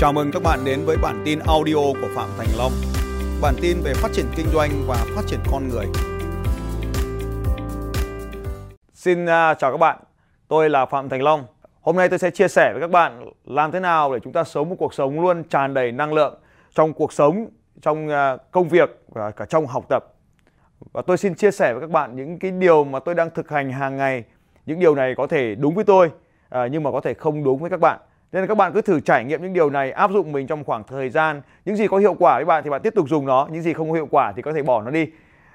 Chào mừng các bạn đến với bản tin audio của Phạm Thành Long. Bản tin về phát triển kinh doanh và phát triển con người. Xin uh, chào các bạn, tôi là Phạm Thành Long. Hôm nay tôi sẽ chia sẻ với các bạn làm thế nào để chúng ta sống một cuộc sống luôn tràn đầy năng lượng trong cuộc sống, trong uh, công việc và cả trong học tập. Và tôi xin chia sẻ với các bạn những cái điều mà tôi đang thực hành hàng ngày. Những điều này có thể đúng với tôi uh, nhưng mà có thể không đúng với các bạn nên là các bạn cứ thử trải nghiệm những điều này, áp dụng mình trong khoảng thời gian. Những gì có hiệu quả với bạn thì bạn tiếp tục dùng nó, những gì không có hiệu quả thì có thể bỏ nó đi.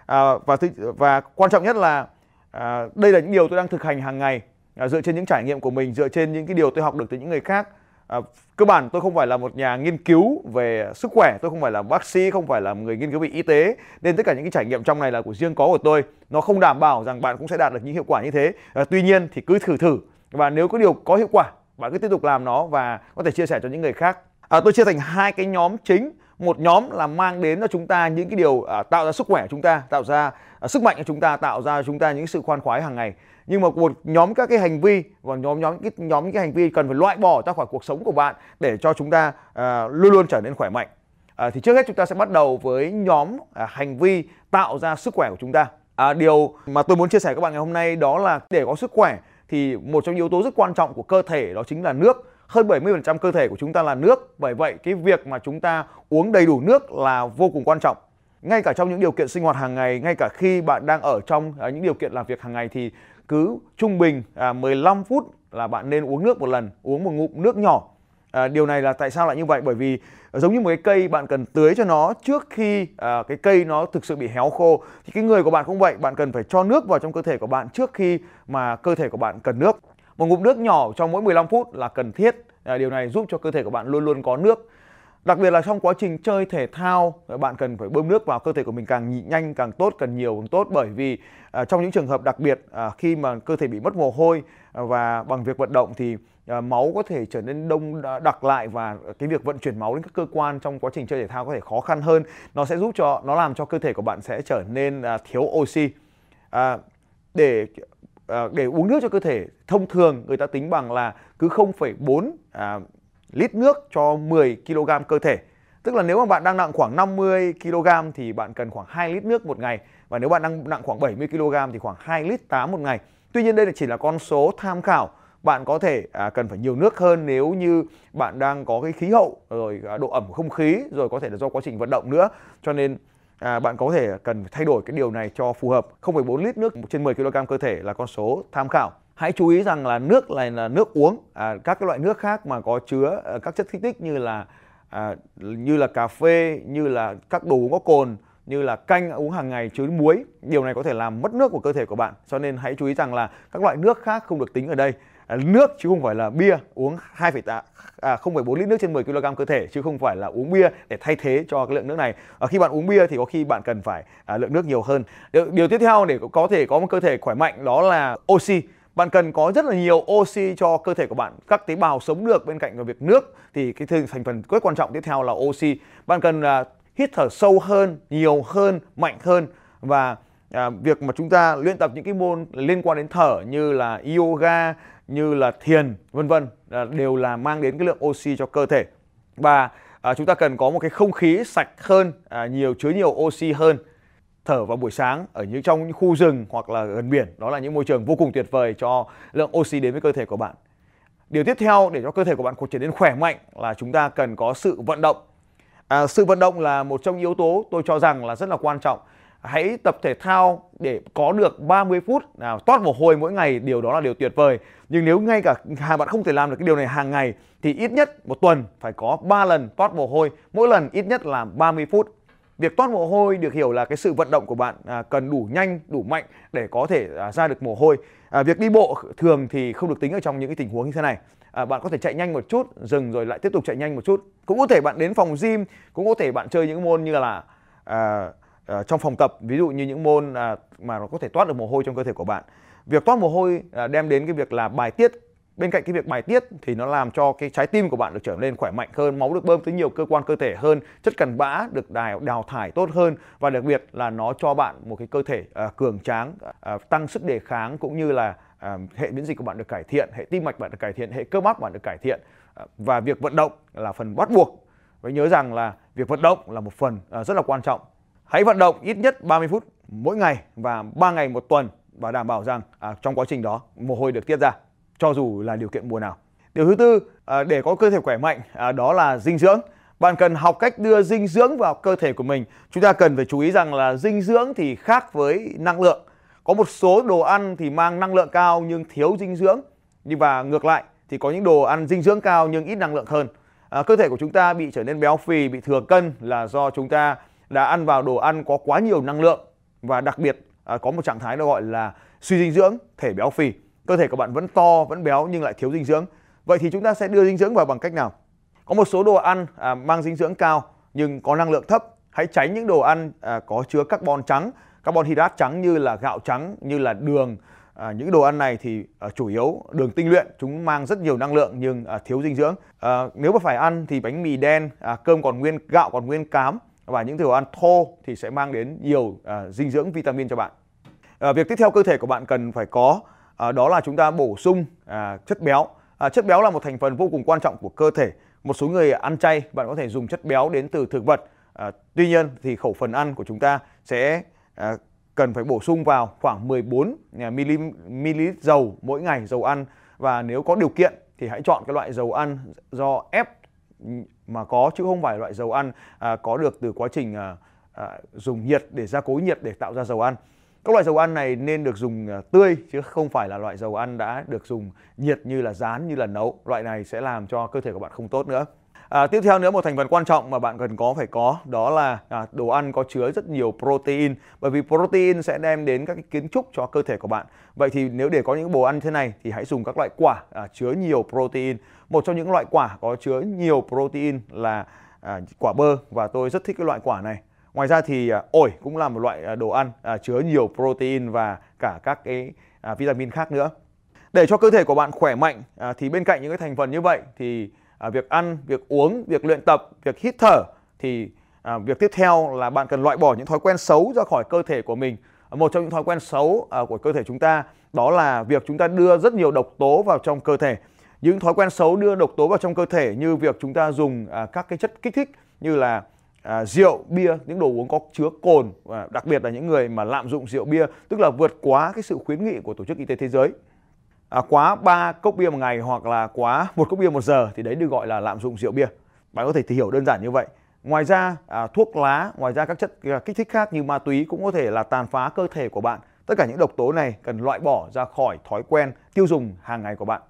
À, và và quan trọng nhất là à, đây là những điều tôi đang thực hành hàng ngày à, dựa trên những trải nghiệm của mình, dựa trên những cái điều tôi học được từ những người khác. À, cơ bản tôi không phải là một nhà nghiên cứu về sức khỏe, tôi không phải là bác sĩ, không phải là người nghiên cứu về y tế, nên tất cả những cái trải nghiệm trong này là của riêng có của tôi. Nó không đảm bảo rằng bạn cũng sẽ đạt được những hiệu quả như thế. À, tuy nhiên thì cứ thử thử và nếu có điều có hiệu quả bạn cứ tiếp tục làm nó và có thể chia sẻ cho những người khác. À, tôi chia thành hai cái nhóm chính. Một nhóm là mang đến cho chúng ta những cái điều à, tạo ra sức khỏe của chúng ta tạo ra à, sức mạnh cho chúng ta tạo ra cho chúng ta những sự khoan khoái hàng ngày. Nhưng mà một nhóm các cái hành vi và nhóm nhóm cái nhóm những cái hành vi cần phải loại bỏ ra khỏi cuộc sống của bạn để cho chúng ta à, luôn luôn trở nên khỏe mạnh. À, thì trước hết chúng ta sẽ bắt đầu với nhóm à, hành vi tạo ra sức khỏe của chúng ta. À, điều mà tôi muốn chia sẻ với các bạn ngày hôm nay đó là để có sức khỏe thì một trong những yếu tố rất quan trọng của cơ thể đó chính là nước. Hơn 70% cơ thể của chúng ta là nước. Bởi vậy cái việc mà chúng ta uống đầy đủ nước là vô cùng quan trọng. Ngay cả trong những điều kiện sinh hoạt hàng ngày, ngay cả khi bạn đang ở trong à, những điều kiện làm việc hàng ngày thì cứ trung bình à, 15 phút là bạn nên uống nước một lần, uống một ngụm nước nhỏ À, điều này là tại sao lại như vậy? Bởi vì giống như một cái cây bạn cần tưới cho nó trước khi à, cái cây nó thực sự bị héo khô thì cái người của bạn cũng vậy, bạn cần phải cho nước vào trong cơ thể của bạn trước khi mà cơ thể của bạn cần nước. Một ngụm nước nhỏ trong mỗi 15 phút là cần thiết. À, điều này giúp cho cơ thể của bạn luôn luôn có nước. Đặc biệt là trong quá trình chơi thể thao, bạn cần phải bơm nước vào cơ thể của mình càng nhanh càng tốt, càng nhiều càng tốt bởi vì à, trong những trường hợp đặc biệt à, khi mà cơ thể bị mất mồ hôi à, và bằng việc vận động thì à, máu có thể trở nên đông đặc lại và cái việc vận chuyển máu đến các cơ quan trong quá trình chơi thể thao có thể khó khăn hơn. Nó sẽ giúp cho nó làm cho cơ thể của bạn sẽ trở nên à, thiếu oxy. À, để à, để uống nước cho cơ thể thông thường người ta tính bằng là cứ 0,4 à, lít nước cho 10 kg cơ thể. Tức là nếu mà bạn đang nặng khoảng 50 kg thì bạn cần khoảng 2 lít nước một ngày và nếu bạn đang nặng khoảng 70 kg thì khoảng 2 lít 8 một ngày. Tuy nhiên đây là chỉ là con số tham khảo. Bạn có thể à, cần phải nhiều nước hơn nếu như bạn đang có cái khí hậu rồi à, độ ẩm không khí rồi có thể là do quá trình vận động nữa. Cho nên à, bạn có thể cần thay đổi cái điều này cho phù hợp. 0,4 lít nước trên 10 kg cơ thể là con số tham khảo hãy chú ý rằng là nước này là nước uống à, các cái loại nước khác mà có chứa à, các chất kích thích như là à, như là cà phê như là các đồ uống có cồn như là canh uống hàng ngày chứa muối điều này có thể làm mất nước của cơ thể của bạn. Cho nên hãy chú ý rằng là các loại nước khác không được tính ở đây. À, nước chứ không phải là bia uống 2,8 à, 0,4 lít nước trên 10 kg cơ thể chứ không phải là uống bia để thay thế cho cái lượng nước này. À, khi bạn uống bia thì có khi bạn cần phải à, lượng nước nhiều hơn. Điều, điều tiếp theo để có thể có một cơ thể khỏe mạnh đó là oxy bạn cần có rất là nhiều oxy cho cơ thể của bạn. Các tế bào sống được bên cạnh việc nước thì cái thành phần rất quan trọng tiếp theo là oxy. Bạn cần uh, hít thở sâu hơn nhiều hơn mạnh hơn. Và à, việc mà chúng ta luyện tập những cái môn liên quan đến thở như là yoga như là thiền vân vân à, đều là mang đến cái lượng oxy cho cơ thể. Và à, chúng ta cần có một cái không khí sạch hơn à, nhiều chứa nhiều oxy hơn thở vào buổi sáng ở những trong những khu rừng hoặc là gần biển. Đó là những môi trường vô cùng tuyệt vời cho lượng oxy đến với cơ thể của bạn. Điều tiếp theo để cho cơ thể của bạn trở nên khỏe mạnh là chúng ta cần có sự vận động. À, sự vận động là một trong những yếu tố tôi cho rằng là rất là quan trọng. Hãy tập thể thao để có được 30 phút nào toát mồ hôi mỗi ngày điều đó là điều tuyệt vời. Nhưng nếu ngay cả hai bạn không thể làm được cái điều này hàng ngày thì ít nhất một tuần phải có 3 lần toát mồ hôi mỗi lần ít nhất là 30 phút. Việc toát mồ hôi được hiểu là cái sự vận động của bạn à, cần đủ nhanh, đủ mạnh để có thể à, ra được mồ hôi. À, việc đi bộ thường thì không được tính ở trong những cái tình huống như thế này. À, bạn có thể chạy nhanh một chút, dừng rồi lại tiếp tục chạy nhanh một chút. Cũng có thể bạn đến phòng gym, cũng có thể bạn chơi những môn như là à, à, trong phòng tập, ví dụ như những môn à, mà nó có thể toát được mồ hôi trong cơ thể của bạn. Việc toát mồ hôi à, đem đến cái việc là bài tiết bên cạnh cái việc bài tiết thì nó làm cho cái trái tim của bạn được trở nên khỏe mạnh hơn máu được bơm tới nhiều cơ quan cơ thể hơn chất cặn bã được đào, đào thải tốt hơn và đặc biệt là nó cho bạn một cái cơ thể uh, cường tráng uh, tăng sức đề kháng cũng như là uh, hệ miễn dịch của bạn được cải thiện hệ tim mạch bạn được cải thiện hệ cơ bắp bạn được cải thiện. Uh, và việc vận động là phần bắt buộc. Và nhớ rằng là việc vận động là một phần uh, rất là quan trọng. Hãy vận động ít nhất 30 phút mỗi ngày và 3 ngày một tuần và đảm bảo rằng à, trong quá trình đó mồ hôi được tiết ra cho dù là điều kiện mùa nào. Điều thứ tư à, để có cơ thể khỏe mạnh à, đó là dinh dưỡng. Bạn cần học cách đưa dinh dưỡng vào cơ thể của mình. Chúng ta cần phải chú ý rằng là dinh dưỡng thì khác với năng lượng. Có một số đồ ăn thì mang năng lượng cao nhưng thiếu dinh dưỡng. Nhưng và ngược lại thì có những đồ ăn dinh dưỡng cao nhưng ít năng lượng hơn. À, cơ thể của chúng ta bị trở nên béo phì, bị thừa cân là do chúng ta đã ăn vào đồ ăn có quá nhiều năng lượng và đặc biệt à, có một trạng thái nó gọi là suy dinh dưỡng, thể béo phì. Cơ thể của bạn vẫn to, vẫn béo nhưng lại thiếu dinh dưỡng. Vậy thì chúng ta sẽ đưa dinh dưỡng vào bằng cách nào? Có một số đồ ăn à, mang dinh dưỡng cao nhưng có năng lượng thấp. Hãy tránh những đồ ăn à, có chứa carbon trắng, carbon hydrat trắng như là gạo trắng, như là đường. À, những đồ ăn này thì à, chủ yếu đường tinh luyện, chúng mang rất nhiều năng lượng nhưng à, thiếu dinh dưỡng. À, nếu mà phải ăn thì bánh mì đen, à, cơm còn nguyên, gạo còn nguyên cám và những đồ ăn thô thì sẽ mang đến nhiều à, dinh dưỡng vitamin cho bạn. À, việc tiếp theo cơ thể của bạn cần phải có à, đó là chúng ta bổ sung à, chất béo. À, chất béo là một thành phần vô cùng quan trọng của cơ thể. Một số người ăn chay bạn có thể dùng chất béo đến từ thực vật. À, tuy nhiên thì khẩu phần ăn của chúng ta sẽ à, cần phải bổ sung vào khoảng 14 ml, ml dầu mỗi ngày dầu ăn và nếu có điều kiện thì hãy chọn cái loại dầu ăn do ép mà có chứ không phải loại dầu ăn à, có được từ quá trình à, à, dùng nhiệt để gia cố nhiệt để tạo ra dầu ăn. Các loại dầu ăn này nên được dùng à, tươi chứ không phải là loại dầu ăn đã được dùng nhiệt như là rán như là nấu. Loại này sẽ làm cho cơ thể của bạn không tốt nữa. À, tiếp theo nữa một thành phần quan trọng mà bạn cần có phải có đó là à, đồ ăn có chứa rất nhiều protein bởi vì protein sẽ đem đến các cái kiến trúc cho cơ thể của bạn. Vậy thì nếu để có những đồ ăn thế này thì hãy dùng các loại quả à, chứa nhiều protein. Một trong những loại quả có chứa nhiều protein là à, quả bơ và tôi rất thích cái loại quả này. Ngoài ra thì à, ổi cũng là một loại à, đồ ăn à, chứa nhiều protein và cả các cái vitamin khác nữa. Để cho cơ thể của bạn khỏe mạnh thì bên cạnh những cái thành phần như vậy thì việc ăn, việc uống, việc luyện tập, việc hít thở thì việc tiếp theo là bạn cần loại bỏ những thói quen xấu ra khỏi cơ thể của mình. Một trong những thói quen xấu của cơ thể chúng ta đó là việc chúng ta đưa rất nhiều độc tố vào trong cơ thể. Những thói quen xấu đưa độc tố vào trong cơ thể như việc chúng ta dùng à, các cái chất kích thích như là à, rượu, bia, những đồ uống có chứa cồn và đặc biệt là những người mà lạm dụng rượu bia, tức là vượt quá cái sự khuyến nghị của Tổ chức Y tế Thế giới à, quá 3 cốc bia một ngày hoặc là quá một cốc bia một giờ thì đấy được gọi là lạm dụng rượu bia. Bạn có thể hiểu đơn giản như vậy. Ngoài ra à, thuốc lá, ngoài ra các chất à, kích thích khác như ma túy cũng có thể là tàn phá cơ thể của bạn. Tất cả những độc tố này cần loại bỏ ra khỏi thói quen tiêu dùng hàng ngày của bạn.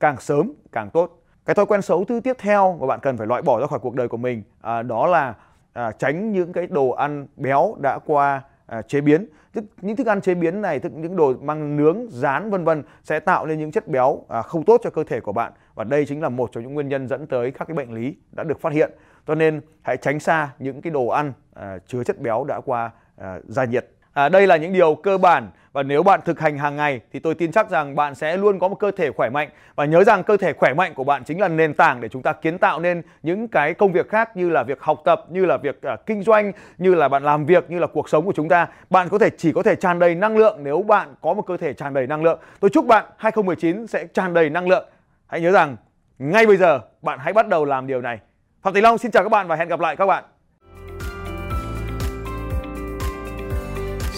Càng sớm càng tốt. Cái thói quen xấu thứ tiếp theo mà bạn cần phải loại bỏ ra khỏi cuộc đời của mình à, đó là à, tránh những cái đồ ăn béo đã qua à, chế biến. Tức những thức ăn chế biến này tức những đồ mang nướng rán vân vân sẽ tạo nên những chất béo à, không tốt cho cơ thể của bạn. Và đây chính là một trong những nguyên nhân dẫn tới các cái bệnh lý đã được phát hiện. Cho nên hãy tránh xa những cái đồ ăn à, chứa chất béo đã qua à, gia nhiệt. À, đây là những điều cơ bản và nếu bạn thực hành hàng ngày thì tôi tin chắc rằng bạn sẽ luôn có một cơ thể khỏe mạnh và nhớ rằng cơ thể khỏe mạnh của bạn chính là nền tảng để chúng ta kiến tạo nên những cái công việc khác như là việc học tập, như là việc uh, kinh doanh, như là bạn làm việc, như là cuộc sống của chúng ta. Bạn có thể chỉ có thể tràn đầy năng lượng nếu bạn có một cơ thể tràn đầy năng lượng. Tôi chúc bạn 2019 sẽ tràn đầy năng lượng. Hãy nhớ rằng ngay bây giờ bạn hãy bắt đầu làm điều này. Phạm Thành Long xin chào các bạn và hẹn gặp lại các bạn.